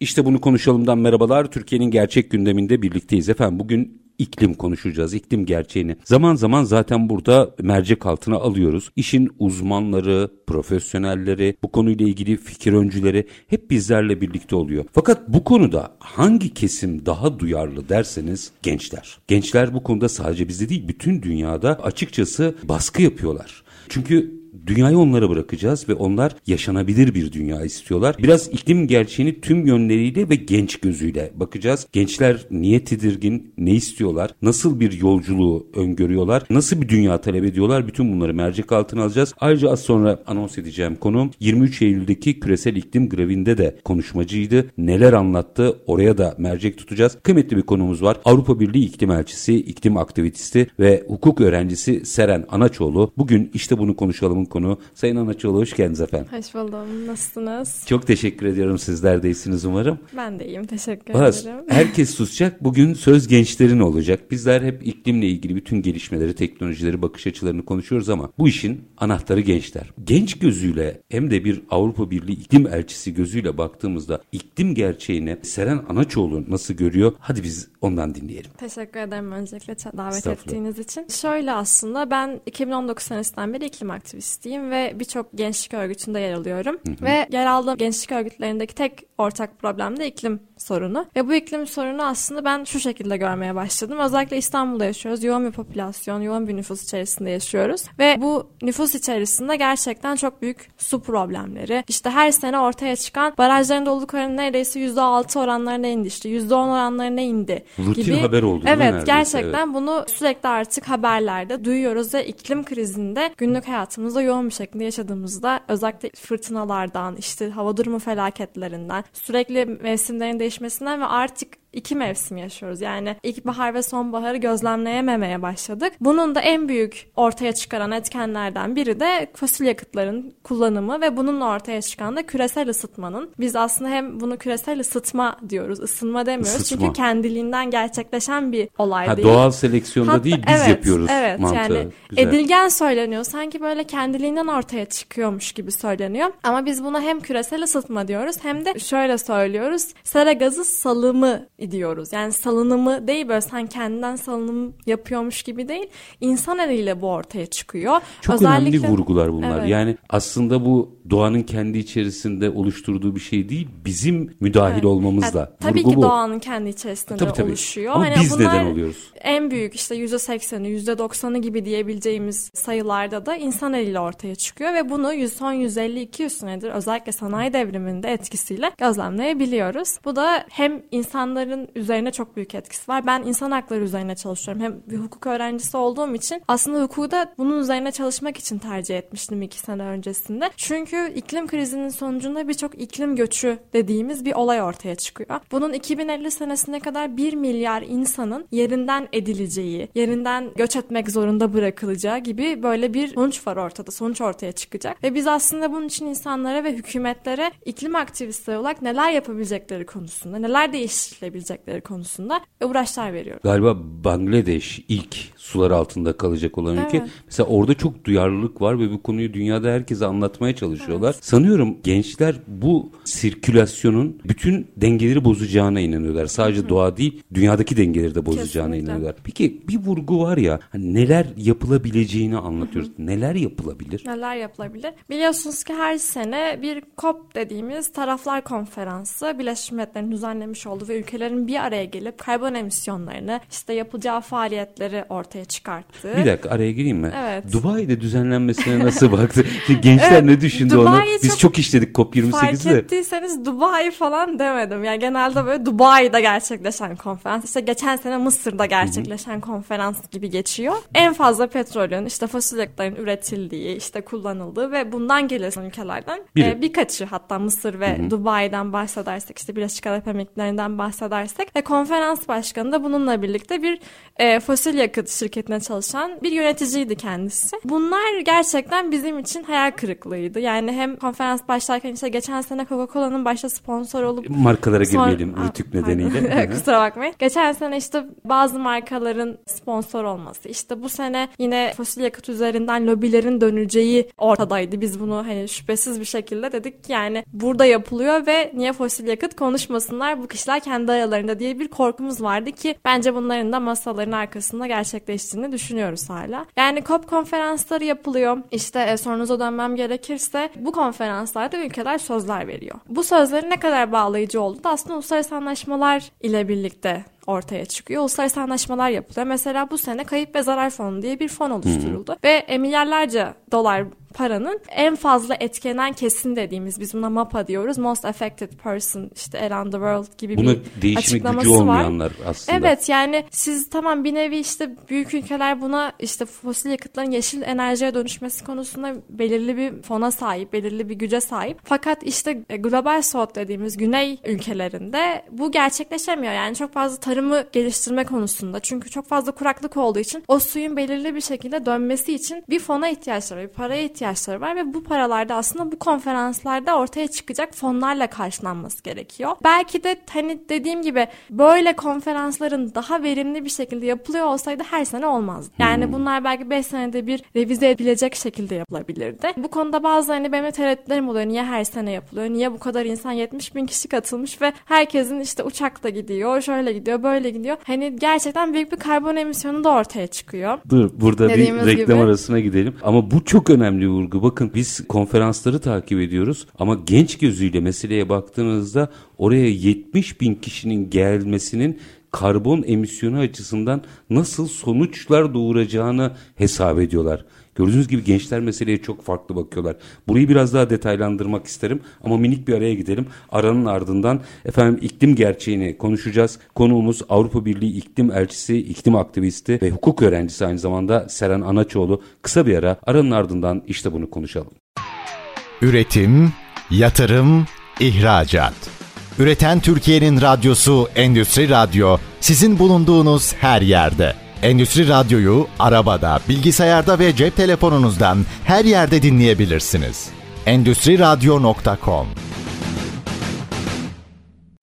İşte bunu konuşalımdan merhabalar. Türkiye'nin gerçek gündeminde birlikteyiz. Efendim bugün iklim konuşacağız, iklim gerçeğini. Zaman zaman zaten burada mercek altına alıyoruz. İşin uzmanları, profesyonelleri, bu konuyla ilgili fikir öncüleri hep bizlerle birlikte oluyor. Fakat bu konuda hangi kesim daha duyarlı derseniz gençler. Gençler bu konuda sadece bizde değil bütün dünyada açıkçası baskı yapıyorlar. Çünkü dünyayı onlara bırakacağız ve onlar yaşanabilir bir dünya istiyorlar. Biraz iklim gerçeğini tüm yönleriyle ve genç gözüyle bakacağız. Gençler niye tedirgin, ne istiyorlar, nasıl bir yolculuğu öngörüyorlar, nasıl bir dünya talep ediyorlar bütün bunları mercek altına alacağız. Ayrıca az sonra anons edeceğim konu 23 Eylül'deki küresel iklim grevinde de konuşmacıydı. Neler anlattı oraya da mercek tutacağız. Kıymetli bir konumuz var. Avrupa Birliği iklim elçisi, iklim aktivisti ve hukuk öğrencisi Seren Anaçoğlu. Bugün işte bunu konuşalım konu. Sayın Anaçoğlu hoş geldiniz efendim. Hoş buldum. Nasılsınız? Çok teşekkür ediyorum. Sizler de iyisiniz umarım. Ben de iyiyim. Teşekkür Bas, ederim. herkes susacak. Bugün söz gençlerin olacak. Bizler hep iklimle ilgili bütün gelişmeleri, teknolojileri, bakış açılarını konuşuyoruz ama bu işin anahtarı gençler. Genç gözüyle hem de bir Avrupa Birliği iklim elçisi gözüyle baktığımızda iklim gerçeğini Seren Anaçoğlu nasıl görüyor? Hadi biz ondan dinleyelim. Teşekkür ederim öncelikle davet ettiğiniz için. Şöyle aslında ben 2019 senesinden beri iklim aktivistiyim ve birçok gençlik örgütünde yer alıyorum. Ve yer aldığım gençlik örgütlerindeki tek ortak problem de iklim sorunu. Ve bu iklim sorunu aslında ben şu şekilde görmeye başladım. Özellikle İstanbul'da yaşıyoruz. Yoğun bir popülasyon, yoğun bir nüfus içerisinde yaşıyoruz. Ve bu nüfus içerisinde gerçekten çok büyük su problemleri. İşte her sene ortaya çıkan barajların doluluk oranı neredeyse %6 oranlarına indi işte. %10 oranlarına indi. Rutin gibi. haber oldu Evet gerçekten bunu sürekli artık haberlerde duyuyoruz ve iklim krizinde günlük hayatımızda yoğun bir şekilde yaşadığımızda özellikle fırtınalardan, işte hava durumu felaketlerinden, sürekli mevsimlerin değişmesinden ve artık iki mevsim yaşıyoruz. Yani ilkbahar ve sonbaharı gözlemleyememeye başladık. Bunun da en büyük ortaya çıkaran etkenlerden biri de fosil yakıtların kullanımı ve bununla ortaya çıkan da küresel ısıtmanın. Biz aslında hem bunu küresel ısıtma diyoruz, ısınma demiyoruz. Isıtma. Çünkü kendiliğinden gerçekleşen bir olay Ha, değil. doğal seleksiyonda Hatta- değil biz evet, yapıyoruz Evet mantığı. yani Güzel. edilgen söyleniyor. Sanki böyle kendiliğinden ortaya çıkıyormuş gibi söyleniyor. Ama biz buna hem küresel ısıtma diyoruz hem de şöyle söylüyoruz. Sera gazı salımı diyoruz. Yani salınımı değil böyle sen kendinden salınım yapıyormuş gibi değil. İnsan eliyle bu ortaya çıkıyor. Çok Özellikle- önemli vurgular bunlar. Evet. Yani aslında bu doğanın kendi içerisinde oluşturduğu bir şey değil, bizim müdahil Evet. olmamızla. Ya, tabii Vurgu ki bu. doğanın kendi içerisinde Tabii, tabii. oluşuyor. Ama Hani biz neden oluyoruz? En büyük işte %80'i, %90'ı gibi diyebileceğimiz sayılarda da insan eliyle ortaya çıkıyor ve bunu son 150-200 senedir özellikle sanayi devriminde etkisiyle gözlemleyebiliyoruz. Bu da hem insanların üzerine çok büyük etkisi var. Ben insan hakları üzerine çalışıyorum. Hem bir hukuk öğrencisi olduğum için aslında hukuku da bunun üzerine çalışmak için tercih etmiştim iki sene öncesinde. Çünkü iklim krizinin sonucunda birçok iklim göçü dediğimiz bir olay ortaya çıkıyor. Bunun 2050 senesine kadar 1 milyar insanın yerinden edileceği, yerinden göç etmek zorunda bırakılacağı gibi böyle bir sonuç var ortada. Sonuç ortaya çıkacak. Ve biz aslında bunun için insanlara ve hükümetlere iklim aktivistleri olarak neler yapabilecekleri konusunda, neler değiştirilebilecekleri konusunda uğraşlar veriyoruz. Galiba Bangladeş ilk sular altında kalacak olan ülke. Evet. Mesela orada çok duyarlılık var ve bu konuyu dünyada herkese anlatmaya çalışıyorlar. Sanıyorum gençler bu sirkülasyonun bütün dengeleri bozacağına inanıyorlar. Sadece doğa değil, dünyadaki dengeleri de bozacağına Kesinlikle. inanıyorlar. Peki bir vurgu var ya, hani neler yapılabileceğini anlatıyoruz. Neler yapılabilir? Neler yapılabilir? Biliyorsunuz ki her sene bir COP dediğimiz taraflar konferansı Birleşmiş Milletler'in düzenlemiş olduğu ve ülkelerin bir araya gelip karbon emisyonlarını işte yapacağı faaliyetleri ortaya çıkarttığı. Bir dakika araya gireyim mi? Evet. Dubai'de düzenlenmesine nasıl baktı? Gençler Evet, ne düşündü onu? Biz çok çok işledik Fark COP28'de. ettiyseniz Dubai falan demedim. Yani genelde böyle Dubai'de gerçekleşen konferans. İşte geçen sene Mısır'da gerçekleşen konferans gibi geçiyor. En fazla petrolün işte fosil yakıtların üretildiği, işte kullanıldığı ve bundan gelirsen ülkelerden Biri. e, birkaçı hatta Mısır ve Dubai'den bahsedersek işte Birleşik Arap Emirlikleri'nden bahsedersek edersek ve konferans başkanı da bununla birlikte bir e, fosil yakıt şirketine çalışan bir yöneticiydi kendisi. Bunlar gerçekten bizim için hayal kırıklığıydı. Yani hem konferans başlarken işte geçen sene Coca-Cola'nın başta sponsor olup markalara girmeyelim son... rütük nedeniyle. Kusura bakmayın. Geçen sene işte bazı markaların sponsor olması. İşte bu sene yine fosil yakıt üzerinden lobilerin döneceği ortadaydı. Biz bunu hani şüphesiz bir şekilde dedik yani burada yapılıyor ve niye fosil yakıt konuşmasınlar bu kişiler kendi aralarında diye bir korkumuz vardı ki bence bunların da masaların arkasında gerçekleştiğini düşünüyoruz hala. Yani COP konferansları yapılıyor. İşte e, sorunuza dönmem gerekirse bu konferanslarda ülkeler sözler veriyor. Bu sözlerin ne kadar bağlayıcı olduğu da aslında uluslararası anlaşmalar ile birlikte ortaya çıkıyor. Uluslararası anlaşmalar yapılıyor. Mesela bu sene kayıp ve zarar fonu diye bir fon oluşturuldu. Hı. Ve milyarlarca dolar paranın en fazla etkilenen kesin dediğimiz biz buna MAPA diyoruz. Most Affected Person işte around the world gibi Buna bir açıklaması gücü olmayanlar var. aslında. Evet yani siz tamam bir nevi işte büyük ülkeler buna işte fosil yakıtların yeşil enerjiye dönüşmesi konusunda belirli bir fona sahip, belirli bir güce sahip. Fakat işte e, Global South dediğimiz güney ülkelerinde bu gerçekleşemiyor. Yani çok fazla tarımı geliştirme konusunda. Çünkü çok fazla kuraklık olduğu için o suyun belirli bir şekilde dönmesi için bir fona ihtiyaçları, bir paraya ihtiyaçları ihtiyaçları var ve bu paralarda aslında bu konferanslarda ortaya çıkacak fonlarla karşılanması gerekiyor. Belki de hani dediğim gibi böyle konferansların daha verimli bir şekilde yapılıyor olsaydı her sene olmazdı. Yani hmm. bunlar belki 5 senede bir revize edilecek şekilde yapılabilirdi. Bu konuda bazı hani benim tereddütlerim oluyor. Niye her sene yapılıyor? Niye bu kadar insan 70 bin kişi katılmış ve herkesin işte uçakla gidiyor, şöyle gidiyor, böyle gidiyor. Hani gerçekten büyük bir karbon emisyonu da ortaya çıkıyor. Dur burada Dediğimiz bir reklam gibi. arasına gidelim. Ama bu çok önemli vurgu. Bakın biz konferansları takip ediyoruz ama genç gözüyle meseleye baktığınızda oraya 70 bin kişinin gelmesinin karbon emisyonu açısından nasıl sonuçlar doğuracağını hesap ediyorlar. Gördüğünüz gibi gençler meseleye çok farklı bakıyorlar. Burayı biraz daha detaylandırmak isterim ama minik bir araya gidelim. Aranın ardından efendim iklim gerçeğini konuşacağız. Konuğumuz Avrupa Birliği iklim elçisi, iklim aktivisti ve hukuk öğrencisi aynı zamanda Seren Anaçoğlu. Kısa bir ara aranın ardından işte bunu konuşalım. Üretim, yatırım, ihracat. Üreten Türkiye'nin radyosu Endüstri Radyo sizin bulunduğunuz her yerde. Endüstri Radyo'yu arabada, bilgisayarda ve cep telefonunuzdan her yerde dinleyebilirsiniz. Endüstri Radyo.com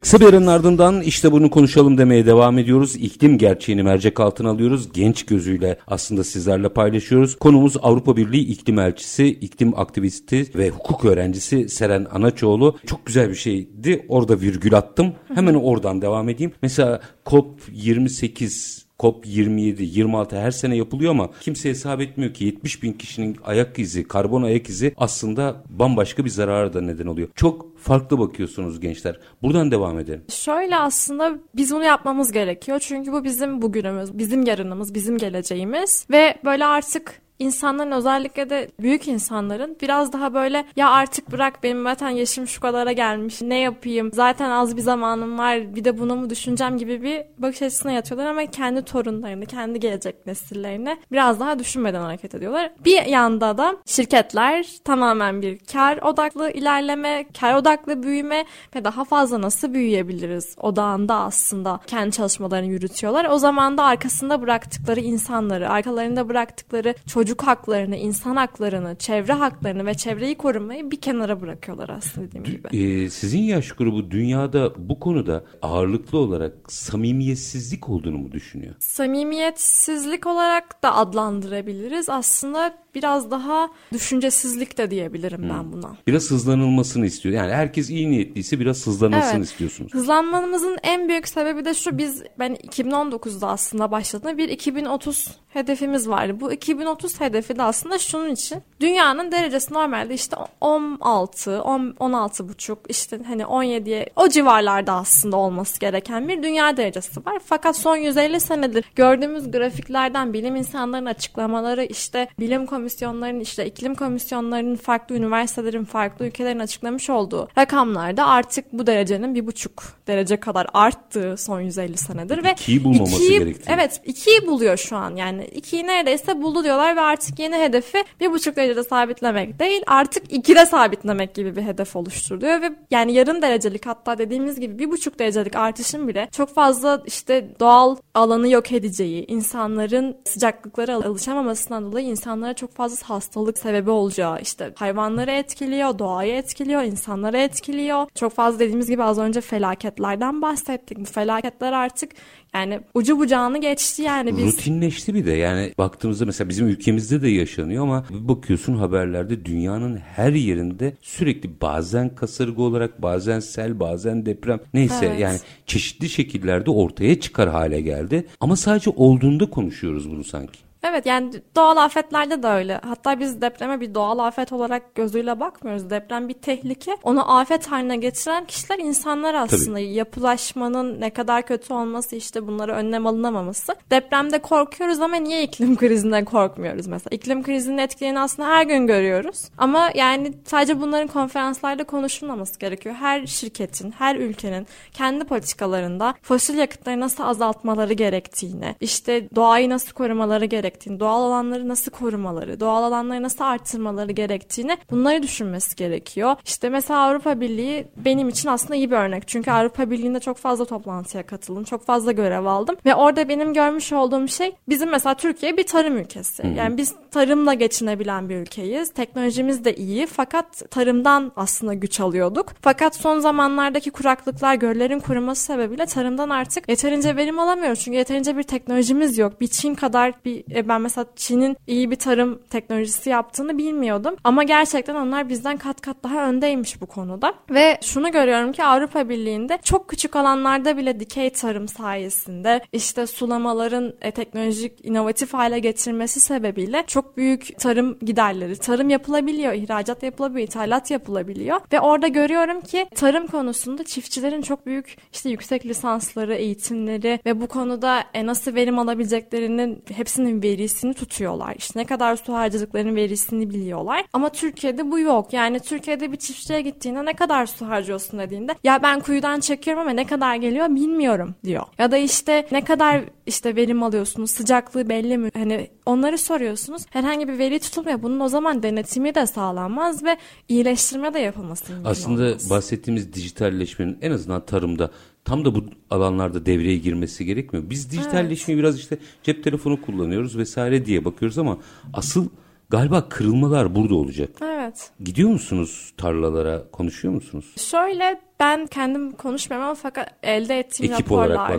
Kısa bir aranın ardından işte bunu konuşalım demeye devam ediyoruz. İklim gerçeğini mercek altına alıyoruz. Genç gözüyle aslında sizlerle paylaşıyoruz. Konumuz Avrupa Birliği iklim elçisi, iklim aktivisti ve hukuk öğrencisi Seren Anaçoğlu. Çok güzel bir şeydi. Orada virgül attım. Hemen oradan devam edeyim. Mesela COP 28 COP27, 26 her sene yapılıyor ama kimse hesap etmiyor ki 70 bin kişinin ayak izi, karbon ayak izi aslında bambaşka bir zarara da neden oluyor. Çok farklı bakıyorsunuz gençler. Buradan devam edelim. Şöyle aslında biz bunu yapmamız gerekiyor. Çünkü bu bizim bugünümüz, bizim yarınımız, bizim geleceğimiz ve böyle artık insanların özellikle de büyük insanların biraz daha böyle ya artık bırak benim zaten yaşım şu kadara gelmiş ne yapayım zaten az bir zamanım var bir de bunu mu düşüneceğim gibi bir bakış açısına yatıyorlar ama kendi torunlarını kendi gelecek nesillerini biraz daha düşünmeden hareket ediyorlar. Bir yanda da şirketler tamamen bir kar odaklı ilerleme, kar odaklı büyüme ve daha fazla nasıl büyüyebiliriz odağında aslında kendi çalışmalarını yürütüyorlar. O zaman da arkasında bıraktıkları insanları, arkalarında bıraktıkları çocuk çocuk haklarını, insan haklarını, çevre haklarını ve çevreyi korumayı bir kenara bırakıyorlar aslında dediğim gibi. E, sizin yaş grubu dünyada bu konuda ağırlıklı olarak samimiyetsizlik olduğunu mu düşünüyor? Samimiyetsizlik olarak da adlandırabiliriz. Aslında biraz daha düşüncesizlik de diyebilirim hmm. ben buna. Biraz hızlanılmasını istiyor. Yani herkes iyi niyetliyse biraz hızlanılsın evet. istiyorsunuz. Hızlanmamızın en büyük sebebi de şu biz ben 2019'da aslında başladığımda bir 2030 hedefimiz vardı. Bu 2030 hedefi de aslında şunun için. Dünyanın derecesi normalde işte 16, 10, 16 buçuk işte hani 17'ye o civarlarda aslında olması gereken bir dünya derecesi var. Fakat son 150 senedir gördüğümüz grafiklerden bilim insanlarının açıklamaları işte bilim komisyonlarının işte iklim komisyonlarının farklı üniversitelerin farklı ülkelerin açıklamış olduğu rakamlarda artık bu derecenin bir buçuk derece kadar arttığı son 150 senedir ve ikiyi bulmaması ikiyi, gerektiği. Evet ikiyi buluyor şu an yani Yani ikiyi neredeyse buldu diyorlar ve artık yeni hedefi bir buçuk derecede sabitlemek değil artık ikide sabitlemek gibi bir hedef oluşturuyor ve yani yarım derecelik hatta dediğimiz gibi bir buçuk derecelik artışın bile çok fazla işte doğal alanı yok edeceği, insanların sıcaklıklara alışamamasından dolayı insanlara çok fazla hastalık sebebi olacağı, işte hayvanları etkiliyor, doğayı etkiliyor, insanları etkiliyor. Çok fazla dediğimiz gibi az önce felaketlerden bahsettik. Bu felaketler artık yani ucu bucağını geçti yani biz. Rutinleşti bir de yani baktığımızda mesela bizim ülkemizde de yaşanıyor ama bakıyorsun haberlerde dünyanın her yerinde sürekli bazen kasırga olarak bazen sel bazen deprem neyse evet. yani çeşitli şekillerde ortaya çıkar hale geldi. Ama sadece olduğunda konuşuyoruz bunu sanki. Evet yani doğal afetlerde de öyle. Hatta biz depreme bir doğal afet olarak gözüyle bakmıyoruz. Deprem bir tehlike. Onu afet haline getiren kişiler insanlar aslında. Tabii. Yapılaşmanın ne kadar kötü olması işte bunlara önlem alınamaması. Depremde korkuyoruz ama niye iklim krizinden korkmuyoruz mesela? İklim krizinin etkilerini aslında her gün görüyoruz. Ama yani sadece bunların konferanslarda konuşulmaması gerekiyor. Her şirketin, her ülkenin kendi politikalarında fosil yakıtları nasıl azaltmaları gerektiğini, işte doğayı nasıl korumaları gerektiğini gerektiğini, doğal alanları nasıl korumaları, doğal alanları nasıl arttırmaları gerektiğini bunları düşünmesi gerekiyor. İşte mesela Avrupa Birliği benim için aslında iyi bir örnek. Çünkü Avrupa Birliği'nde çok fazla toplantıya katıldım, çok fazla görev aldım ve orada benim görmüş olduğum şey bizim mesela Türkiye bir tarım ülkesi. Yani biz tarımla geçinebilen bir ülkeyiz. Teknolojimiz de iyi fakat tarımdan aslında güç alıyorduk. Fakat son zamanlardaki kuraklıklar, göllerin kuruması sebebiyle tarımdan artık yeterince verim alamıyoruz. Çünkü yeterince bir teknolojimiz yok. Bir Çin kadar bir ben mesela Çin'in iyi bir tarım teknolojisi yaptığını bilmiyordum. Ama gerçekten onlar bizden kat kat daha öndeymiş bu konuda. Ve şunu görüyorum ki Avrupa Birliği'nde çok küçük alanlarda bile dikey tarım sayesinde işte sulamaların e, teknolojik inovatif hale getirmesi sebebiyle çok büyük tarım giderleri, tarım yapılabiliyor, ihracat yapılabiliyor, ithalat yapılabiliyor ve orada görüyorum ki tarım konusunda çiftçilerin çok büyük işte yüksek lisansları, eğitimleri ve bu konuda e, nasıl verim alabileceklerinin hepsinin bir verisini tutuyorlar. İşte ne kadar su harcadıklarının verisini biliyorlar. Ama Türkiye'de bu yok. Yani Türkiye'de bir çiftçiye gittiğinde ne kadar su harcıyorsun dediğinde ya ben kuyudan çekiyorum ama ne kadar geliyor bilmiyorum diyor. Ya da işte ne kadar işte verim alıyorsunuz sıcaklığı belli mi? Hani onları soruyorsunuz. Herhangi bir veri tutulmuyor. Bunun o zaman denetimi de sağlanmaz ve iyileştirme de yapılması mümkün Aslında olmaz. bahsettiğimiz dijitalleşmenin en azından tarımda tam da bu alanlarda devreye girmesi gerekmiyor. Biz dijitalleşmeyi evet. biraz işte cep telefonu kullanıyoruz vesaire diye bakıyoruz ama asıl galiba kırılmalar burada olacak. Evet. Gidiyor musunuz tarlalara, konuşuyor musunuz? Şöyle ben kendim konuşmuyorum ama fakat elde ettiğim Ekip raporlar.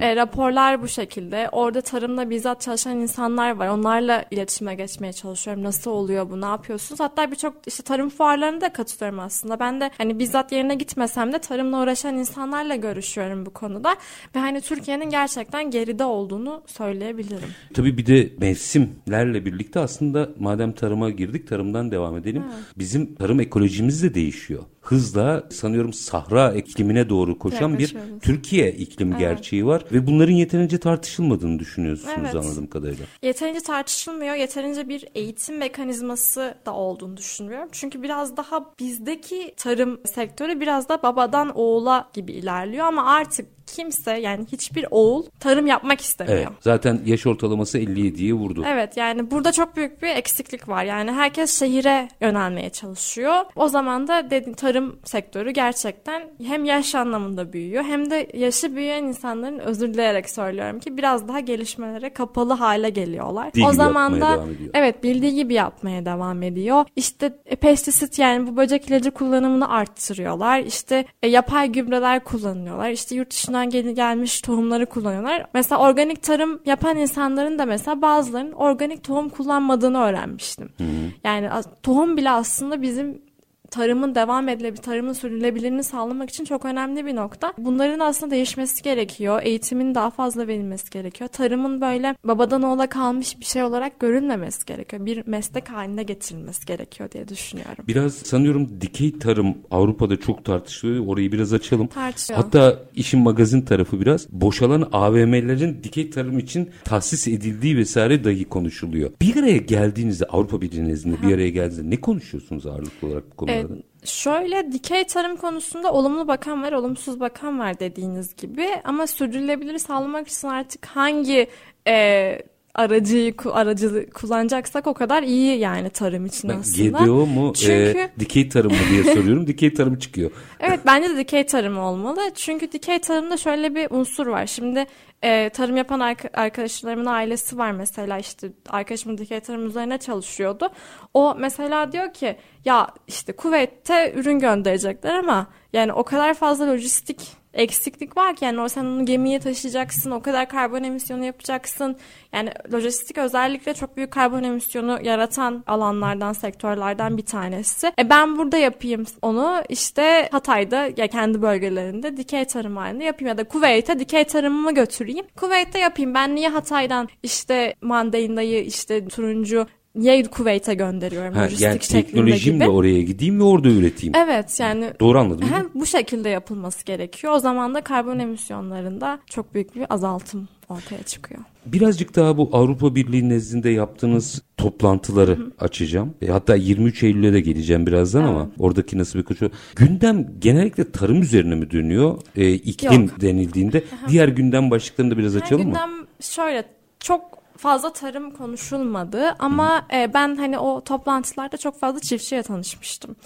E, raporlar bu şekilde. Orada tarımda bizzat çalışan insanlar var. Onlarla iletişime geçmeye çalışıyorum. Nasıl oluyor bu? Ne yapıyorsunuz? Hatta birçok işte tarım fuarlarına da katılıyorum aslında. Ben de hani bizzat yerine gitmesem de tarımla uğraşan insanlarla görüşüyorum bu konuda. Ve hani Türkiye'nin gerçekten geride olduğunu söyleyebilirim. Tabii bir de mevsimlerle birlikte aslında madem tarıma girdik tarımdan devam edelim. Evet. Bizim tarım ekolojimiz de değişiyor hızla sanıyorum sahra iklimine doğru koşan bir Türkiye iklim evet. gerçeği var ve bunların yeterince tartışılmadığını düşünüyorsunuz evet. anladığım kadarıyla. Yeterince tartışılmıyor. Yeterince bir eğitim mekanizması da olduğunu düşünmüyorum. Çünkü biraz daha bizdeki tarım sektörü biraz da babadan oğula gibi ilerliyor ama artık kimse yani hiçbir oğul tarım yapmak istemiyor. Evet, zaten yaş ortalaması 57'yi vurdu. Evet yani burada çok büyük bir eksiklik var. Yani herkes şehire yönelmeye çalışıyor. O zaman da dedi, tarım sektörü gerçekten hem yaş anlamında büyüyor hem de yaşı büyüyen insanların özür dileyerek söylüyorum ki biraz daha gelişmelere kapalı hale geliyorlar. Bildiği o zaman da evet bildiği gibi yapmaya devam ediyor. İşte e, pestisit yani bu böcek ilacı kullanımını arttırıyorlar. İşte e, yapay gübreler kullanıyorlar. İşte yurt dışına dışından gel gelmiş tohumları kullanıyorlar. Mesela organik tarım yapan insanların da mesela bazılarının organik tohum kullanmadığını öğrenmiştim. Hı hı. Yani tohum bile aslında bizim tarımın devam edilebilir, tarımın sürdürülebilirliğini sağlamak için çok önemli bir nokta. Bunların aslında değişmesi gerekiyor. Eğitimin daha fazla verilmesi gerekiyor. Tarımın böyle babadan oğula kalmış bir şey olarak görünmemesi gerekiyor. Bir meslek haline getirilmesi gerekiyor diye düşünüyorum. Biraz sanıyorum dikey tarım Avrupa'da çok tartışılıyor. Orayı biraz açalım. Tartışıyor. Hatta işin magazin tarafı biraz boşalan AVM'lerin dikey tarım için tahsis edildiği vesaire dahi konuşuluyor. Bir araya geldiğinizde Avrupa Birliği'nin bir araya geldiğinizde ne konuşuyorsunuz ağırlıklı olarak bu konuda? Evet. Şöyle dikey tarım konusunda olumlu bakan var, olumsuz bakan var dediğiniz gibi. Ama sürdürülebilir sağlamak için artık hangi e, aracıyı aracı kullanacaksak o kadar iyi yani tarım için ben aslında. GDO mu Çünkü... e, dikey tarım mı diye soruyorum. dikey tarım çıkıyor. Evet bence de dikey tarım olmalı. Çünkü dikey tarımda şöyle bir unsur var. Şimdi e, tarım yapan arkadaşlarımın ailesi var mesela işte arkadaşımın dikey tarım üzerine çalışıyordu. O mesela diyor ki ya işte kuvvette ürün gönderecekler ama yani o kadar fazla lojistik eksiklik var ki yani sen onu gemiye taşıyacaksın o kadar karbon emisyonu yapacaksın. Yani lojistik özellikle çok büyük karbon emisyonu yaratan alanlardan sektörlerden bir tanesi. E ben burada yapayım onu işte Hatay'da ya kendi bölgelerinde dikey tarım halinde yapayım ya da Kuveyt'e dikey tarımımı götüreyim. Kuveyt'te yapayım ben niye Hatay'dan işte mandalindayı işte turuncu niye Kuveyt'e gönderiyorum ha, lojistik yani teknolojimle gibi. oraya gideyim ve orada üreteyim. Evet yani. Doğru anladım değil Bu şekilde yapılması gerekiyor. O zaman da karbon emisyonlarında çok büyük bir azaltım ortaya çıkıyor. Birazcık daha bu Avrupa Birliği nezdinde yaptığınız toplantıları Hı-hı. açacağım. E, hatta 23 Eylül'e de geleceğim birazdan evet. ama oradaki nasıl bir koşu. Gündem genellikle tarım üzerine mi dönüyor? E, iklim Yok. denildiğinde. Diğer gündem başlıklarını da biraz açalım Her mı? Gündem şöyle çok fazla tarım konuşulmadı ama e, ben hani o toplantılarda çok fazla çiftçiye tanışmıştım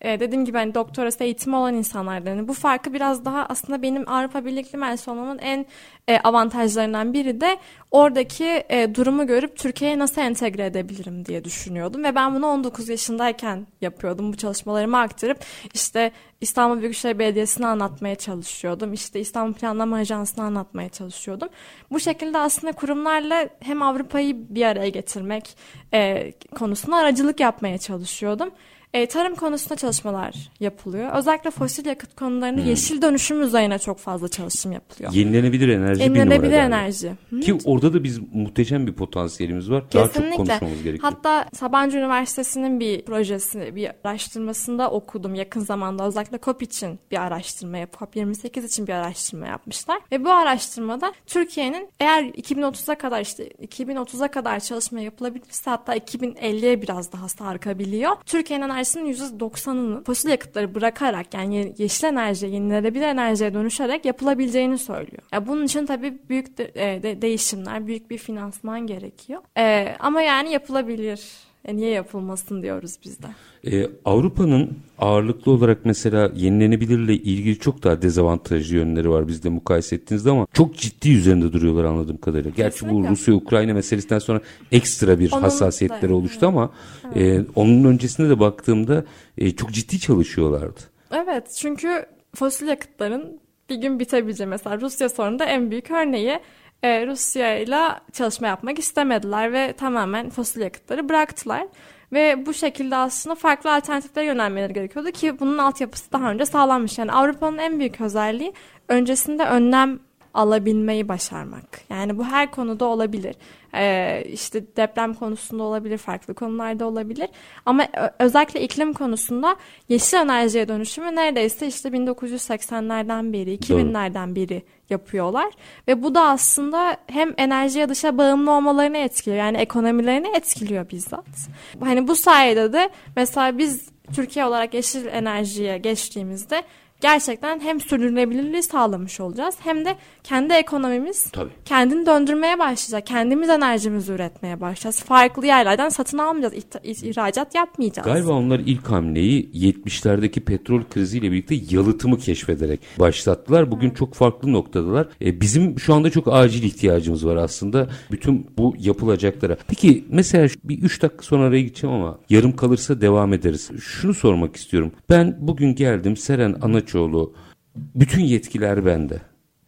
e, dediğim gibi hani doktorası eğitimi olan insanlardan. Yani bu farkı biraz daha aslında benim Avrupa Birlikli mühendisi olmamın en e, avantajlarından biri de oradaki e, durumu görüp Türkiye'ye nasıl entegre edebilirim diye düşünüyordum. Ve ben bunu 19 yaşındayken yapıyordum. Bu çalışmalarımı aktarıp işte İstanbul Büyükşehir Belediyesi'ne anlatmaya çalışıyordum. İşte İstanbul Planlama Ajansı'na anlatmaya çalışıyordum. Bu şekilde aslında kurumlarla hem Avrupa'yı bir araya getirmek e, konusunda aracılık yapmaya çalışıyordum. E, tarım konusunda çalışmalar yapılıyor. Özellikle fosil yakıt konularında hmm. yeşil dönüşüm üzerine çok fazla çalışım yapılıyor. Yenilenebilir enerji Yenilenebilir enerji. Hı. Ki orada da biz muhteşem bir potansiyelimiz var. Kesinlikle. Daha çok konuşmamız gerekiyor. Hatta Sabancı Üniversitesi'nin bir projesi, bir araştırmasında okudum yakın zamanda. Özellikle COP için bir araştırma yapıp COP28 için bir araştırma yapmışlar. Ve bu araştırmada Türkiye'nin eğer 2030'a kadar işte 2030'a kadar çalışma yapılabilirse hatta 2050'ye biraz daha sarkabiliyor. Türkiye'nin enerjisinin %90'ını fosil yakıtları bırakarak yani yeşil enerjiye, yenilenebilir enerjiye dönüşerek yapılabileceğini söylüyor. Ya bunun için tabii büyük de, e, de, değişimler, büyük bir finansman gerekiyor. E, ama yani yapılabilir. E niye yapılmasın diyoruz biz de. Ee, Avrupa'nın ağırlıklı olarak mesela yenilenebilirle ilgili çok daha dezavantajlı yönleri var bizde mukayese ettiğinizde ama çok ciddi üzerinde duruyorlar anladığım kadarıyla. Gerçi Kesinlikle. bu Rusya-Ukrayna meselesinden sonra ekstra bir Onun hassasiyetleri da, oluştu ama evet. e, onun öncesinde de baktığımda e, çok ciddi çalışıyorlardı. Evet çünkü fosil yakıtların bir gün bitebileceği mesela Rusya sorununda en büyük örneği e, Rusya ile çalışma yapmak istemediler ve tamamen fosil yakıtları bıraktılar. Ve bu şekilde aslında farklı alternatiflere yönelmeleri gerekiyordu ki bunun altyapısı daha önce sağlanmış. Yani Avrupa'nın en büyük özelliği öncesinde önlem alabilmeyi başarmak. Yani bu her konuda olabilir. Ee, işte deprem konusunda olabilir, farklı konularda olabilir. Ama özellikle iklim konusunda yeşil enerjiye dönüşümü neredeyse işte 1980'lerden beri, 2000'lerden beri yapıyorlar. Ve bu da aslında hem enerjiye dışa bağımlı olmalarını etkiliyor. Yani ekonomilerini etkiliyor bizzat. Hani bu sayede de mesela biz Türkiye olarak yeşil enerjiye geçtiğimizde gerçekten hem sürdürülebilirliği sağlamış olacağız hem de kendi ekonomimiz Tabii. kendini döndürmeye başlayacak. Kendimiz enerjimizi üretmeye başlayacağız. Farklı yerlerden satın almayacağız. ihracat yapmayacağız. Galiba onlar ilk hamleyi 70'lerdeki petrol kriziyle birlikte yalıtımı keşfederek başlattılar. Bugün çok farklı noktadalar. E, bizim şu anda çok acil ihtiyacımız var aslında bütün bu yapılacaklara. Peki mesela bir 3 dakika sonra araya gideceğim ama yarım kalırsa devam ederiz. Şunu sormak istiyorum. Ben bugün geldim Seren Anaçoğlu bütün yetkiler bende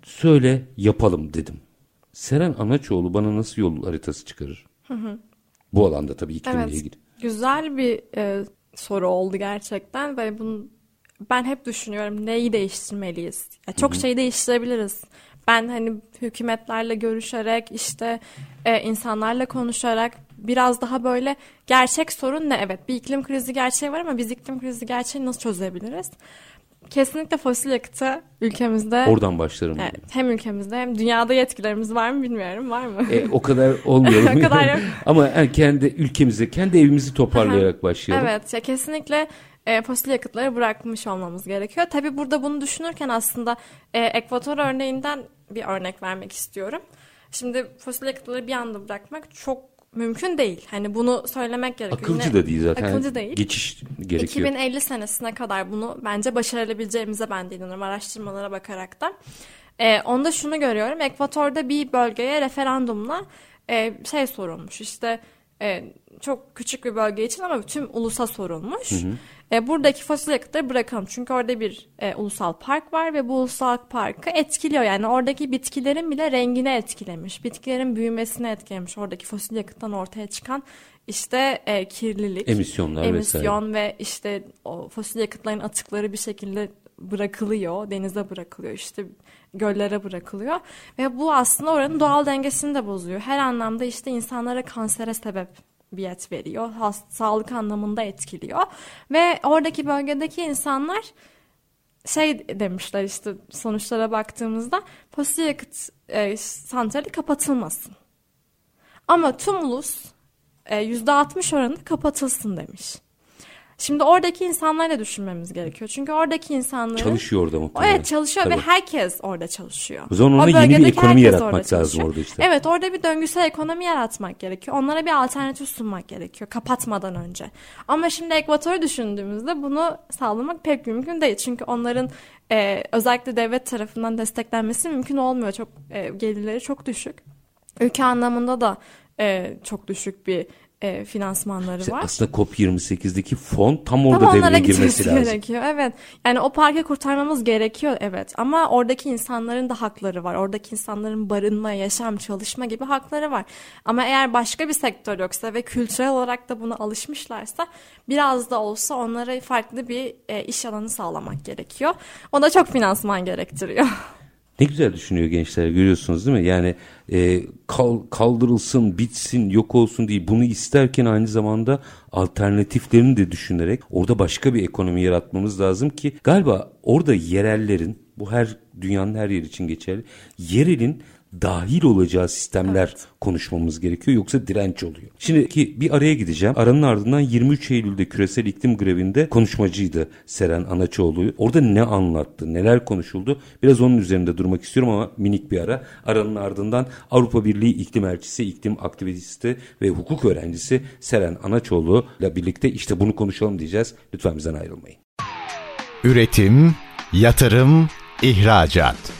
söyle yapalım dedim. Seren Anaçoğlu bana nasıl yol haritası çıkarır? Hı hı. Bu alanda tabii iklimle evet, ilgili. Güzel bir e, soru oldu gerçekten ve bunu ben hep düşünüyorum neyi değiştirmeliyiz? Ya çok hı hı. şey değiştirebiliriz. Ben hani hükümetlerle görüşerek işte e, insanlarla konuşarak biraz daha böyle gerçek sorun ne? Evet bir iklim krizi gerçeği var ama biz iklim krizi gerçeğini nasıl çözebiliriz? Kesinlikle fosil yakıtı ülkemizde. Oradan başlarım. Evet, hem ülkemizde hem dünyada yetkilerimiz var mı bilmiyorum. Var mı? E, o kadar olmuyor. o kadar yok. Ama yani kendi ülkemizi, kendi evimizi toparlayarak başlayalım. Evet, ya kesinlikle e, fosil yakıtları bırakmış olmamız gerekiyor. Tabii burada bunu düşünürken aslında e, Ekvator örneğinden bir örnek vermek istiyorum. Şimdi fosil yakıtları bir anda bırakmak çok mümkün değil. Hani bunu söylemek gerekiyor. Akılcı Yine, da değil zaten. Akılcı değil. Geçiş gerekiyor. 2050 senesine kadar bunu bence başarabileceğimize ben de inanıyorum araştırmalara bakarak da. Ee, onda şunu görüyorum. Ekvator'da bir bölgeye referandumla e, şey sorulmuş. İşte e, çok küçük bir bölge için ama tüm ulusa sorulmuş. Hı hı. E, buradaki fosil yakıtları bırakalım. Çünkü orada bir e, ulusal park var ve bu ulusal parkı etkiliyor. Yani oradaki bitkilerin bile rengini etkilemiş. Bitkilerin büyümesini etkilemiş. Oradaki fosil yakıttan ortaya çıkan işte e, kirlilik, emisyonlar emisyon vesaire. ve işte o fosil yakıtların atıkları bir şekilde bırakılıyor, denize bırakılıyor, işte göllere bırakılıyor ve bu aslında oranın doğal dengesini de bozuyor. Her anlamda işte insanlara kansere sebep biyet veriyor. Hast sağlık anlamında etkiliyor. Ve oradaki bölgedeki insanlar şey demişler işte sonuçlara baktığımızda fosil yakıt e, santrali kapatılmasın. Ama tüm ulus e, %60 oranında kapatılsın demiş. Şimdi oradaki insanları da düşünmemiz gerekiyor. Çünkü oradaki insanlar çalışıyor orada muhtemelen. Evet çalışıyor Tabii. ve herkes orada çalışıyor. O zaman ona O yeni bir ekonomi yaratmak orada lazım orada işte. Evet orada bir döngüsel ekonomi yaratmak gerekiyor. Onlara bir alternatif sunmak gerekiyor kapatmadan önce. Ama şimdi ekvatoru düşündüğümüzde bunu sağlamak pek mümkün değil. Çünkü onların e, özellikle devlet tarafından desteklenmesi mümkün olmuyor. Çok e, gelirleri çok düşük. Ülke anlamında da e, çok düşük bir e, finansmanları İşte var. aslında COP28'deki fon tam orada Tam devreye girmesi lazım. gerekiyor. Evet. Yani o parkı kurtarmamız gerekiyor evet. Ama oradaki insanların da hakları var. Oradaki insanların barınma, yaşam, çalışma gibi hakları var. Ama eğer başka bir sektör yoksa ve kültürel olarak da buna alışmışlarsa biraz da olsa onlara farklı bir e, iş alanı sağlamak gerekiyor. O da çok finansman gerektiriyor. Ne güzel düşünüyor gençler görüyorsunuz değil mi? Yani e, kal, kaldırılsın, bitsin, yok olsun değil. Bunu isterken aynı zamanda alternatiflerini de düşünerek orada başka bir ekonomi yaratmamız lazım ki galiba orada yerellerin bu her dünyanın her yeri için geçerli. Yerelin dahil olacağı sistemler Evet. konuşmamız gerekiyor yoksa direnç oluyor. Şimdi ki bir araya gideceğim. Aranın ardından 23 Eylül'de küresel iklim grevinde konuşmacıydı Seren Anaçoğlu. Orada ne anlattı, neler konuşuldu? Biraz onun üzerinde durmak istiyorum ama minik bir ara. Aranın ardından Avrupa Birliği iklim elçisi, iklim aktivisti ve hukuk öğrencisi Seren Anaçoğlu ile birlikte işte bunu konuşalım diyeceğiz. Lütfen bizden ayrılmayın. Üretim, yatırım, ihracat.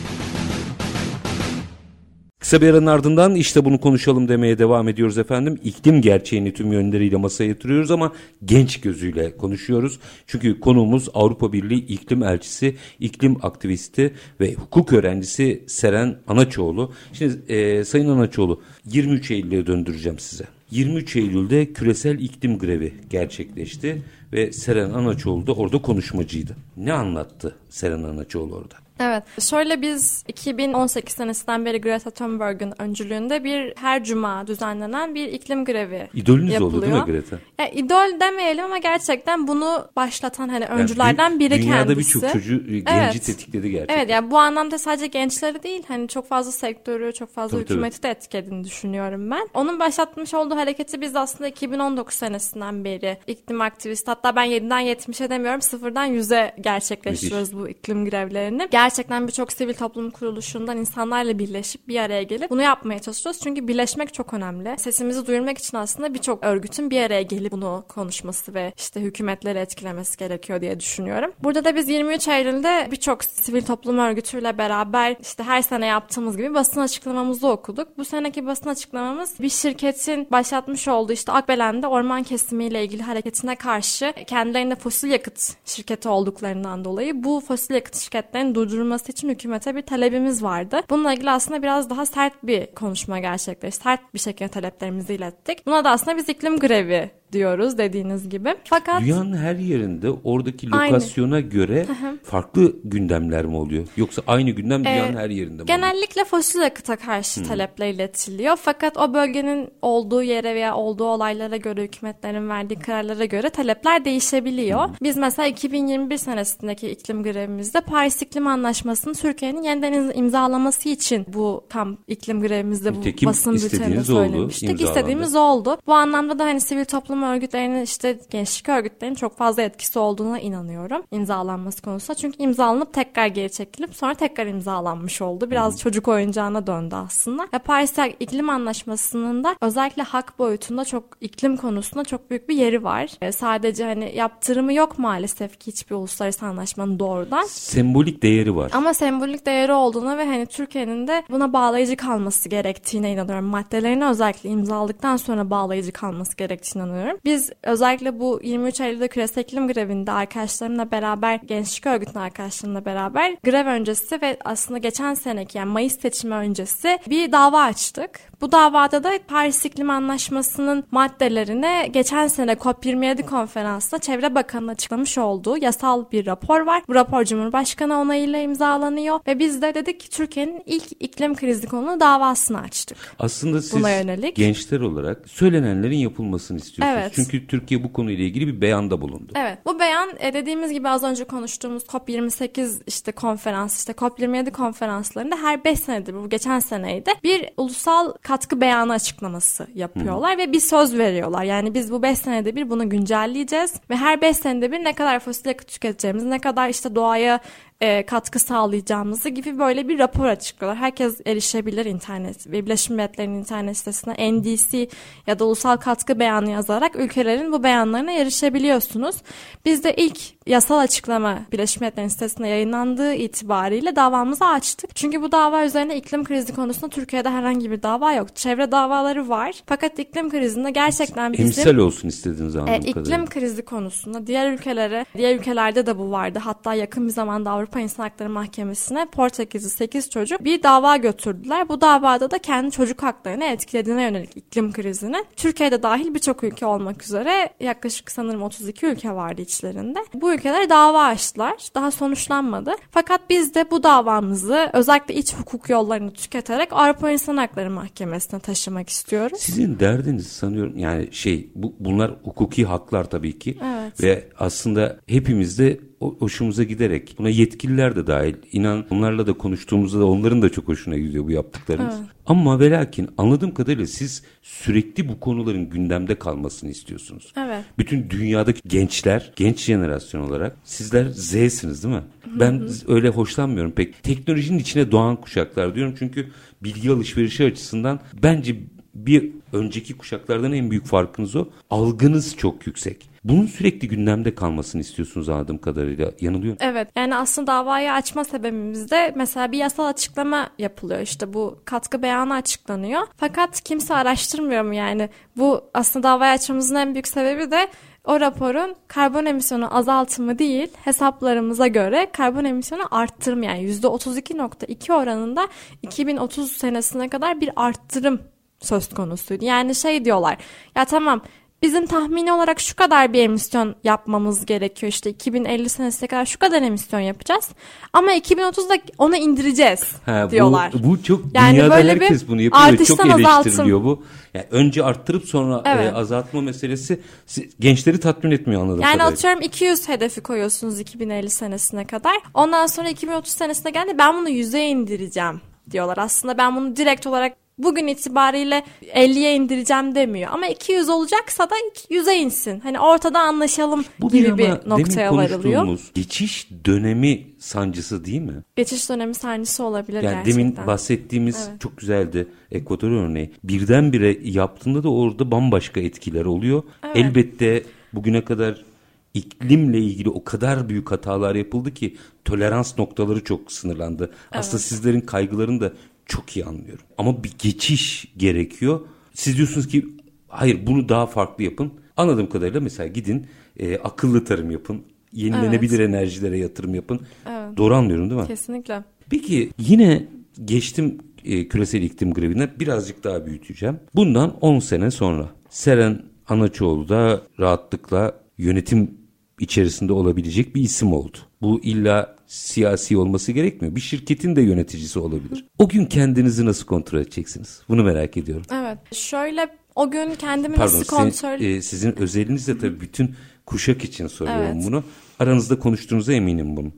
Kısa bir aranın ardından işte bunu konuşalım demeye devam ediyoruz efendim. İklim gerçeğini tüm yönleriyle masaya yatırıyoruz ama genç gözüyle konuşuyoruz. Çünkü konuğumuz Avrupa Birliği iklim elçisi, iklim aktivisti ve hukuk öğrencisi Seren Anaçoğlu. Şimdi e, Sayın Anaçoğlu 23 Eylül'e döndüreceğim size. 23 Eylül'de küresel iklim grevi gerçekleşti ve Seren Anaçoğlu da orada konuşmacıydı. Ne anlattı Seren Anaçoğlu orada? Evet. Şöyle biz 2018 senesinden beri Greta Thunberg'in öncülüğünde bir her cuma düzenlenen bir iklim grevi İdolünüz yapılıyor. oldu değil mi Greta? Ya, idol demeyelim ama gerçekten bunu başlatan hani öncülerden Yani biri dünyada kendisi. birçok çocuğu genci Evet. tetikledi gerçekten. Evet yani bu anlamda sadece gençleri değil hani çok fazla sektörü, çok fazla Tabii, tabii. hükümeti de etkilediğini düşünüyorum ben. Onun başlatmış olduğu hareketi biz aslında 2019 senesinden beri iklim aktivisti hatta ben 7'den 70'e demiyorum sıfırdan 100'e gerçekleştiriyoruz bu iklim grevlerini. Gerçekten birçok sivil toplum kuruluşundan insanlarla birleşip bir araya gelip bunu yapmaya çalışıyoruz. Çünkü birleşmek çok önemli. Sesimizi duyurmak için aslında birçok örgütün bir araya gelip bunu konuşması ve işte hükümetleri etkilemesi gerekiyor diye düşünüyorum. Burada da biz 23 Eylül'de birçok sivil toplum örgütüyle beraber işte her sene yaptığımız gibi basın açıklamamızı okuduk. Bu seneki basın açıklamamız bir şirketin başlatmış olduğu işte Akbelen'de orman kesimiyle ilgili hareketine karşı kendilerinde fosil yakıt şirketi olduklarından dolayı bu fosil yakıt şirketlerinin durdurulması için hükümete bir talebimiz vardı. Bununla ilgili aslında biraz daha sert bir konuşma gerçekleşti. Sert bir şekilde taleplerimizi ilettik. Buna da aslında biz iklim grevi diyoruz dediğiniz gibi. Fakat Dünyanın her yerinde oradaki lokasyona aynı. göre farklı gündemler mi oluyor? Yoksa aynı gündem dünyanın ee, her yerinde mi Genellikle fosil yakıta karşı hmm. talepler iletiliyor. Fakat o bölgenin olduğu yere veya olduğu olaylara göre hükümetlerin verdiği kararlara göre talepler değişebiliyor. Hmm. Biz mesela 2021 senesindeki iklim grevimizde Paris İklim Anlaşması'nın Türkiye'nin yeniden imzalaması için bu tam iklim grevimizde bu Nitekim basın bülteninde söylemiştik. Oldu, istediğimiz oldu. Bu anlamda da hani sivil toplum örgütlerinin işte gençlik örgütlerinin çok fazla etkisi olduğuna inanıyorum imzalanması konusunda. Çünkü imzalanıp tekrar geri çekilip sonra tekrar imzalanmış oldu. Biraz çocuk oyuncağına döndü aslında. Ve Paris İklim Anlaşması'nın da özellikle hak boyutunda çok iklim konusunda çok büyük bir yeri var. E, sadece hani yaptırımı yok maalesef ki hiçbir uluslararası anlaşmanın doğrudan. Sembolik değeri var. Ama sembolik değeri olduğuna ve hani Türkiye'nin de buna bağlayıcı kalması gerektiğine inanıyorum. Maddelerini özellikle imzaladıktan sonra bağlayıcı kalması gerektiğine inanıyorum. Biz özellikle bu 23 Eylül'de küresel iklim grevinde arkadaşlarımla beraber, gençlik örgütünün arkadaşlarımla beraber grev öncesi ve aslında geçen seneki yani Mayıs seçimi öncesi bir dava açtık. Bu davada da Paris İklim Anlaşması'nın maddelerine geçen sene COP27 konferansında Çevre Bakanı açıklamış olduğu yasal bir rapor var. Bu rapor Cumhurbaşkanı onayıyla imzalanıyor ve biz de dedik ki Türkiye'nin ilk iklim krizi konulu davasını açtık. Aslında siz Buna yönelik. gençler olarak söylenenlerin yapılmasını istiyorsunuz. Evet. Çünkü Türkiye bu konuyla ilgili bir beyanda bulundu. Evet. Bu beyan e, dediğimiz gibi az önce konuştuğumuz COP28 işte konferans işte COP27 konferanslarında her 5 senedir bu geçen seneydi bir ulusal katkı beyanı açıklaması yapıyorlar Hı. ve bir söz veriyorlar. Yani biz bu 5 senede bir bunu güncelleyeceğiz ve her 5 senede bir ne kadar fosil yakıt tüketeceğimiz, ne kadar işte doğaya e, katkı sağlayacağımızı gibi böyle bir rapor açıklıyorlar. Herkes erişebilir internet Birleşmiş Milletler'in internet sitesine NDC ya da ulusal katkı beyanı yazarak ülkelerin bu beyanlarına erişebiliyorsunuz. Biz de ilk yasal açıklama Birleşmiş Milletler'in sitesinde yayınlandığı itibariyle davamızı açtık. Çünkü bu dava üzerine iklim krizi konusunda Türkiye'de herhangi bir dava yok. Çevre davaları var. Fakat iklim krizinde gerçekten bizim... Emsal olsun istediğiniz anladığım e, iklim krizi konusunda diğer ülkelere, diğer ülkelerde de bu vardı. Hatta yakın bir zamanda Avrupa İnsan Hakları Mahkemesi'ne Portekizli 8 çocuk bir dava götürdüler. Bu davada da kendi çocuk haklarını etkilediğine yönelik iklim krizini. Türkiye'de dahil birçok ülke olmak üzere yaklaşık sanırım 32 ülke vardı içlerinde. Bu ülkeler dava açtılar. Daha sonuçlanmadı. Fakat biz de bu davamızı özellikle iç hukuk yollarını tüketerek Avrupa İnsan Hakları Mahkemesi'ne taşımak istiyoruz. Sizin derdiniz sanıyorum yani şey bu, bunlar hukuki haklar tabii ki. Evet. Ve aslında hepimizde hoşumuza giderek buna yetkililer de dahil inan onlarla da konuştuğumuzda da onların da çok hoşuna gidiyor bu yaptıklarımız. Evet. Ama ve lakin anladığım kadarıyla siz sürekli bu konuların gündemde kalmasını istiyorsunuz. Evet. Bütün dünyadaki gençler, genç jenerasyon olarak sizler Z'siniz değil mi? Ben öyle hoşlanmıyorum pek. Teknolojinin içine doğan kuşaklar diyorum çünkü bilgi alışverişi açısından bence bir önceki kuşaklardan en büyük farkınız o. Algınız çok yüksek. Bunun sürekli gündemde kalmasını istiyorsunuz anladığım kadarıyla. Yanılıyor Evet. Yani aslında davayı açma sebebimiz de mesela bir yasal açıklama yapılıyor. İşte bu katkı beyanı açıklanıyor. Fakat kimse araştırmıyor mu yani? Bu aslında davayı açmamızın en büyük sebebi de o raporun karbon emisyonu azaltımı değil hesaplarımıza göre karbon emisyonu arttırım yani %32.2 oranında 2030 senesine kadar bir arttırım söz konusuydu. Yani şey diyorlar ya tamam bizim tahmini olarak şu kadar bir emisyon yapmamız gerekiyor. İşte 2050 senesine kadar şu kadar emisyon yapacağız. Ama 2030'da onu indireceğiz ha, diyorlar. Bu, bu çok yani dünyada böyle herkes bunu yapıyor. Çok eleştiriliyor azaltım. bu. Yani önce arttırıp sonra evet. e, azaltma meselesi gençleri tatmin etmiyor anladığım yani kadarıyla. atıyorum 200 hedefi koyuyorsunuz 2050 senesine kadar. Ondan sonra 2030 senesine geldi ben bunu 100'e indireceğim diyorlar. Aslında ben bunu direkt olarak bugün itibariyle 50'ye indireceğim demiyor. Ama 200 olacaksa da 100'e insin. Hani ortada anlaşalım Bu gibi bir, bir noktaya varılıyor. geçiş dönemi sancısı değil mi? Geçiş dönemi sancısı olabilir yani gerçekten. Demin bahsettiğimiz evet. çok güzeldi Ekvador örneği. Birdenbire yaptığında da orada bambaşka etkiler oluyor. Evet. Elbette bugüne kadar iklimle ilgili o kadar büyük hatalar yapıldı ki tolerans noktaları çok sınırlandı. Evet. Aslında sizlerin kaygılarını da çok iyi anlıyorum. Ama bir geçiş gerekiyor. Siz diyorsunuz ki hayır bunu daha farklı yapın. Anladığım kadarıyla mesela gidin e, akıllı tarım yapın. Yenilenebilir evet. enerjilere yatırım yapın. Evet. Doğru anlıyorum değil mi? Kesinlikle. Peki yine geçtim e, küresel iklim grevine birazcık daha büyüteceğim. Bundan 10 sene sonra Seren Anaçoğlu da rahatlıkla yönetim içerisinde olabilecek bir isim oldu. Bu illa siyasi olması gerekmiyor. Bir şirketin de yöneticisi olabilir. O gün kendinizi nasıl kontrol edeceksiniz? Bunu merak ediyorum. Evet. Şöyle o gün kendimi Pardon, nasıl kontrol... Senin, e, sizin özeliniz de tabii bütün kuşak için soruyorum Evet. bunu. Aranızda konuştuğunuza eminim bunu.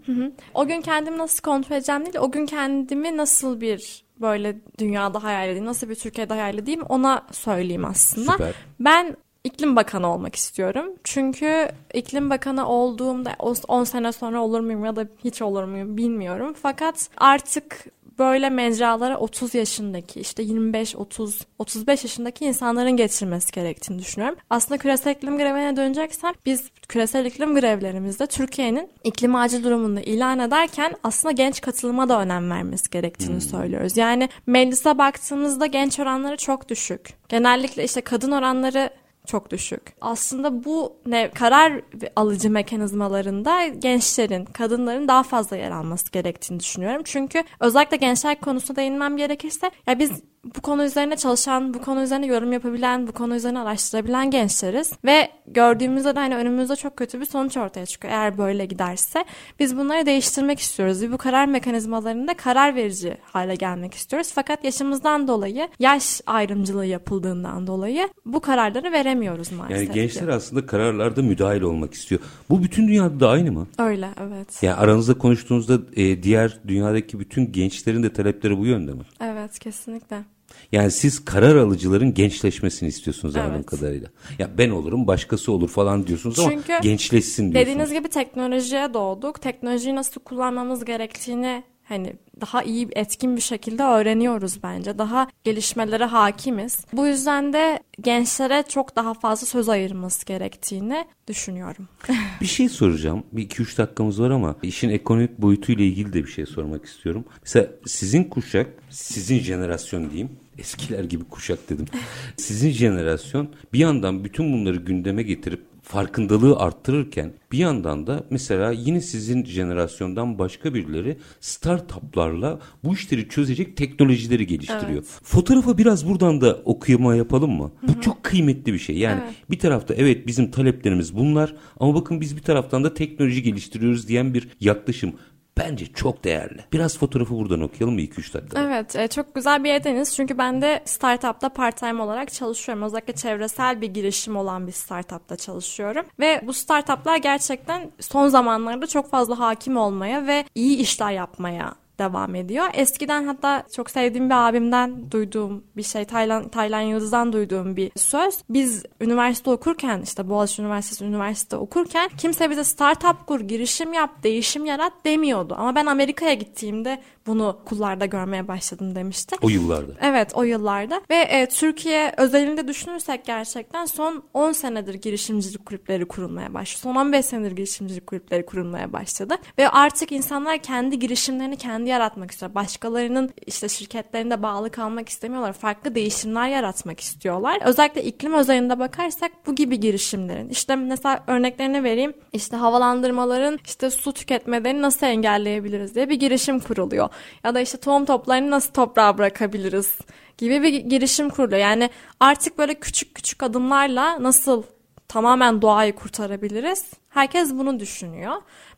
O gün kendimi nasıl kontrol edeceğim değil, o gün kendimi nasıl bir böyle dünyada hayal edeyim, nasıl bir Türkiye'de hayal edeyim ona söyleyeyim aslında. Süper. Ben iklim bakanı olmak istiyorum. Çünkü iklim bakanı olduğumda o 10 sene sonra olur muyum ya da hiç olur muyum bilmiyorum. Fakat artık böyle mecralara 30 yaşındaki işte 25 30 35 yaşındaki insanların geçirmesi gerektiğini düşünüyorum. Aslında küresel iklim grevine döneceksem biz küresel iklim grevlerimizde Türkiye'nin iklim acil durumunu ilan ederken aslında genç katılıma da önem vermesi gerektiğini söylüyoruz. Yani meclise baktığımızda genç oranları çok düşük. Genellikle işte kadın oranları çok düşük. Aslında bu ne karar alıcı mekanizmalarında gençlerin, kadınların daha fazla yer alması gerektiğini düşünüyorum. Çünkü özellikle gençler konusuna değinmem gerekirse ya biz bu konu üzerine çalışan, bu konu üzerine yorum yapabilen, bu konu üzerine araştırabilen gençleriz. Ve gördüğümüzde de hani önümüzde çok kötü bir sonuç ortaya çıkıyor eğer böyle giderse. Biz bunları değiştirmek istiyoruz ve bu karar mekanizmalarında karar verici hale gelmek istiyoruz. Fakat yaşımızdan dolayı, yaş ayrımcılığı yapıldığından dolayı bu kararları veremiyoruz maalesef. Yani ki. gençler aslında kararlarda müdahil olmak istiyor. Bu bütün dünyada da aynı mı? Öyle evet. Yani aranızda konuştuğunuzda e, diğer dünyadaki bütün gençlerin de talepleri bu yönde mi? Evet kesinlikle. Yani siz karar alıcıların gençleşmesini istiyorsunuz anladığım Evet. kadarıyla. Ya ben olurum başkası olur falan diyorsunuz ama Çünkü gençleşsin diyorsunuz. Dediğiniz gibi teknolojiye doğduk. Teknolojiyi nasıl kullanmamız gerektiğini hani daha iyi etkin bir şekilde öğreniyoruz bence. Daha gelişmelere hakimiz. Bu yüzden de gençlere çok daha fazla söz ayırması gerektiğini düşünüyorum. Bir şey soracağım. Bir iki üç dakikamız var ama işin ekonomik boyutuyla ilgili de bir şey sormak istiyorum. Mesela sizin kuşak, sizin jenerasyon diyeyim. Eskiler gibi kuşak dedim. Sizin jenerasyon bir yandan bütün bunları gündeme getirip farkındalığı arttırırken bir yandan da mesela yine sizin jenerasyondan başka birileri startuplarla bu işleri çözecek teknolojileri geliştiriyor. Fotoğrafa biraz buradan da okuyama yapalım mı? Bu çok kıymetli bir şey. Yani Evet. bir tarafta evet bizim taleplerimiz bunlar ama bakın biz bir taraftan da teknoloji geliştiriyoruz diyen bir yaklaşım bence çok değerli. Biraz fotoğrafı buradan okuyalım mı 2-3 dakika? Evet, e, çok güzel bir yerdeniz. Çünkü ben de startupta part-time olarak çalışıyorum. Özellikle çevresel bir girişim olan bir startupta çalışıyorum. Ve bu startuplar gerçekten son zamanlarda çok fazla hakim olmaya ve iyi işler yapmaya devam ediyor. Eskiden hatta çok sevdiğim bir abimden duyduğum bir şey, Taylan, Taylan Yıldız'dan duyduğum bir söz. Biz üniversite okurken işte Boğaziçi Üniversitesi üniversite okurken kimse bize startup kur, girişim yap, değişim yarat demiyordu. Ama ben Amerika'ya gittiğimde bunu okullarda görmeye başladım demişti. O yıllarda. Evet o yıllarda ve e, Türkiye özelinde düşünürsek gerçekten son 10 senedir girişimcilik kulüpleri kurulmaya başladı. Son 15 senedir girişimcilik kulüpleri kurulmaya başladı. Ve artık insanlar kendi girişimlerini kendi yaratmak istiyor. Başkalarının işte şirketlerinde bağlı kalmak istemiyorlar. Farklı değişimler yaratmak istiyorlar. Özellikle iklim özelinde bakarsak bu gibi girişimlerin işte mesela örneklerini vereyim. İşte havalandırmaların işte su tüketmelerini nasıl engelleyebiliriz diye bir girişim kuruluyor. Ya da işte tohum toplarını nasıl toprağa bırakabiliriz gibi bir girişim kuruluyor. Yani artık böyle küçük küçük adımlarla nasıl tamamen doğayı kurtarabiliriz? Herkes bunu düşünüyor.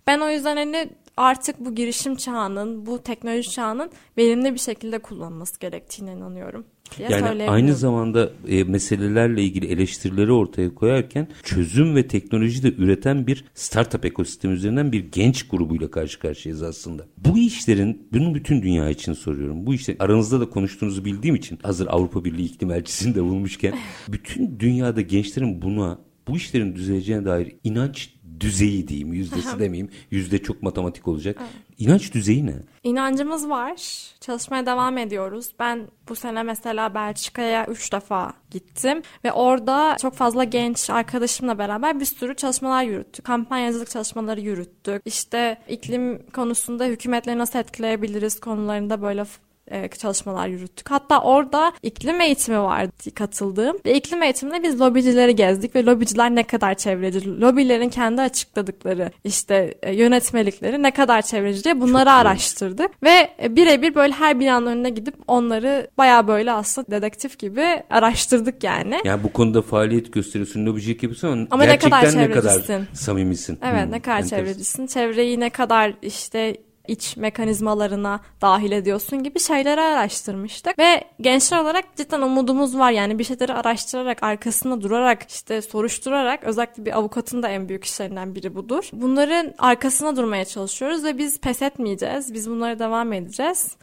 Ben o yüzden hani artık bu girişim çağının, bu teknoloji çağının verimli bir şekilde kullanılması gerektiğine inanıyorum. Yani aynı zamanda e, meselelerle ilgili eleştirileri ortaya koyarken çözüm ve teknoloji de üreten bir startup ekosistemi üzerinden bir genç grubuyla karşı karşıyayız aslında. Bu işlerin, bunu bütün dünya için soruyorum. Bu işte aranızda da konuştuğunuzu bildiğim için hazır Avrupa Birliği iklim elçisini de bulmuşken bütün dünyada gençlerin buna bu işlerin düzeleceğine dair inanç düzeyi diyeyim yüzdesi demeyeyim yüzde çok matematik olacak İnanç düzeyi ne? İnancımız var. Çalışmaya devam ediyoruz. Ben bu sene mesela Belçika'ya 3 defa gittim ve orada çok fazla genç arkadaşımla beraber bir sürü çalışmalar yürüttük. Kampanyacılık çalışmaları yürüttük. İşte iklim konusunda hükümetleri nasıl etkileyebiliriz konularında böyle çalışmalar yürüttük. Hatta orada iklim eğitimi vardı katıldığım. Ve iklim eğitiminde biz lobicileri gezdik ve lobiciler ne kadar çevreci, lobilerin kendi açıkladıkları işte e, yönetmelikleri ne kadar çevreci diye bunları Çok araştırdık. Ve e, birebir böyle her binanın önüne gidip onları baya böyle aslında dedektif gibi araştırdık yani. Yani bu konuda faaliyet gösteriyorsun, lobicilik yapıyorsun ama gerçekten ne kadar, ne kadar samimisin. Evet hmm, ne kadar enteresan. çevrecisin. Çevreyi ne kadar işte iç mekanizmalarına dahil ediyorsun gibi şeyleri araştırmıştık. Ve gençler olarak cidden umudumuz var. Yani bir şeyleri araştırarak, arkasında durarak, işte soruşturarak özellikle bir avukatın da en büyük işlerinden biri budur. Bunların arkasına durmaya çalışıyoruz ve biz pes etmeyeceğiz. Biz bunlara devam edeceğiz.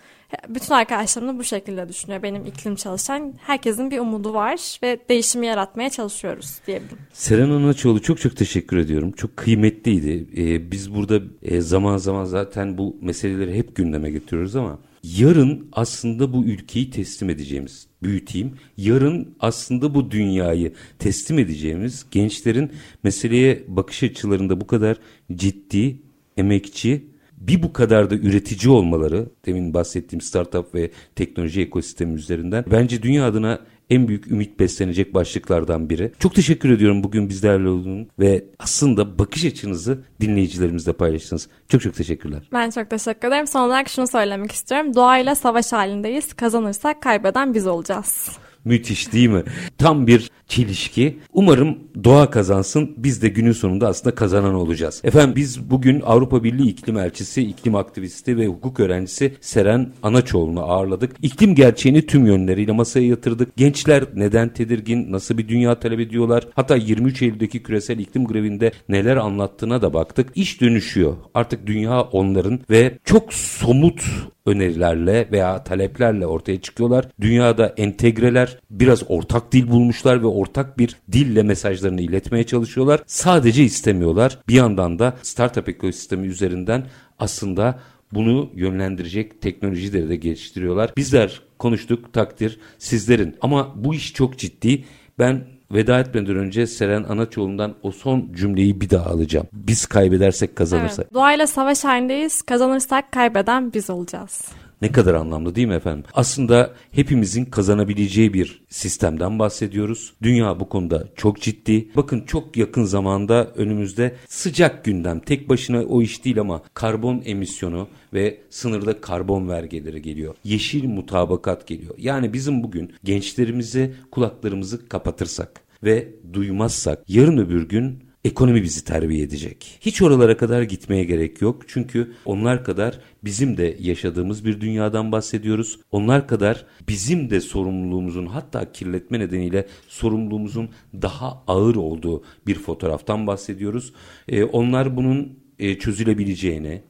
Bütün arkadaşlarım da bu şekilde düşünüyor. Benim iklim çalışan herkesin bir umudu var ve değişimi yaratmaya çalışıyoruz diyebilirim. Seren Anaçoğlu çok çok teşekkür ediyorum. Çok kıymetliydi. Ee, biz burada e, zaman zaman zaten bu meseleleri hep gündeme getiriyoruz ama yarın aslında bu ülkeyi teslim edeceğimiz büyüteyim. Yarın aslında bu dünyayı teslim edeceğimiz gençlerin meseleye bakış açılarında bu kadar ciddi, emekçi bir bu kadar da üretici olmaları demin bahsettiğim startup ve teknoloji ekosistemi üzerinden bence dünya adına en büyük ümit beslenecek başlıklardan biri. Çok teşekkür ediyorum bugün bizlerle olduğun ve aslında bakış açınızı dinleyicilerimizle paylaştınız. Çok çok teşekkürler. Ben çok teşekkür ederim. Son olarak şunu söylemek istiyorum. Doğayla savaş halindeyiz. Kazanırsak kaybeden biz olacağız. Müthiş değil mi? Tam bir çelişki. Umarım doğa kazansın. Biz de günün sonunda aslında kazanan olacağız. Efendim biz bugün Avrupa Birliği iklim elçisi, iklim aktivisti ve hukuk öğrencisi Seren Anaçoğlu'nu ağırladık. İklim gerçeğini tüm yönleriyle masaya yatırdık. Gençler neden tedirgin, nasıl bir dünya talep ediyorlar? Hatta 23 Eylül'deki küresel iklim grevinde neler anlattığına da baktık. İş dönüşüyor. Artık dünya onların ve çok somut önerilerle veya taleplerle ortaya çıkıyorlar. Dünyada entegreler biraz ortak dil bulmuşlar ve ortak bir dille mesajlarını iletmeye çalışıyorlar. Sadece istemiyorlar. Bir yandan da startup ekosistemi üzerinden aslında bunu yönlendirecek teknolojileri de geliştiriyorlar. Bizler konuştuk takdir sizlerin ama bu iş çok ciddi. Ben veda etmeden önce Seren Anaçoğlu'ndan o son cümleyi bir daha alacağım. Biz kaybedersek kazanırsak. Evet, doğayla savaş halindeyiz. Kazanırsak kaybeden biz olacağız. Ne kadar anlamlı değil mi efendim? Aslında hepimizin kazanabileceği bir sistemden bahsediyoruz. Dünya bu konuda çok ciddi. Bakın çok yakın zamanda önümüzde sıcak gündem. Tek başına o iş değil ama karbon emisyonu ve sınırda karbon vergileri geliyor. Yeşil mutabakat geliyor. Yani bizim bugün gençlerimizi kulaklarımızı kapatırsak ve duymazsak yarın öbür gün ekonomi bizi terbiye edecek. Hiç oralara kadar gitmeye gerek yok. Çünkü onlar kadar bizim de yaşadığımız bir dünyadan bahsediyoruz. Onlar kadar bizim de sorumluluğumuzun hatta kirletme nedeniyle sorumluluğumuzun daha ağır olduğu bir fotoğraftan bahsediyoruz. Ee, onlar bunun e, çözülebileceğini,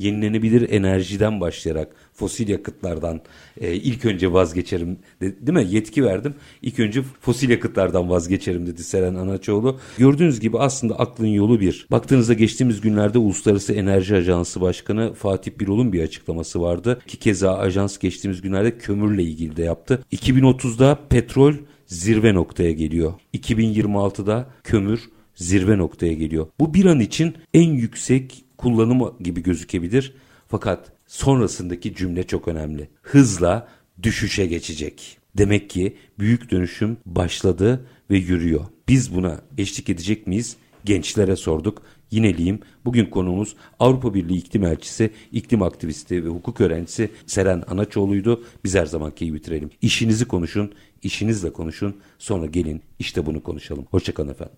yenilenebilir enerjiden başlayarak fosil yakıtlardan e, ilk önce vazgeçerim de, değil mi? Yetki verdim. İlk önce fosil yakıtlardan vazgeçerim dedi Seren Anaçoğlu. Gördüğünüz gibi aslında aklın yolu bir. Baktığınızda geçtiğimiz günlerde Uluslararası Enerji Ajansı Başkanı Fatih Birol'un bir açıklaması vardı. Ki keza ajans geçtiğimiz günlerde kömürle ilgili de yaptı. 2030'da petrol zirve noktaya geliyor. 2026'da kömür zirve noktaya geliyor. Bu bir an için en yüksek kullanımı gibi gözükebilir. Fakat sonrasındaki cümle çok önemli. Hızla düşüşe geçecek. Demek ki büyük dönüşüm başladı ve yürüyor. Biz buna eşlik edecek miyiz? Gençlere sorduk. Yineliyim. Bugün konuğumuz Avrupa Birliği iklim elçisi, iklim aktivisti ve hukuk öğrencisi Seren Anaçoğlu'ydu. Biz her zamanki iyi bitirelim. İşinizi konuşun, işinizle konuşun. Sonra gelin işte bunu konuşalım. Hoşçakalın efendim.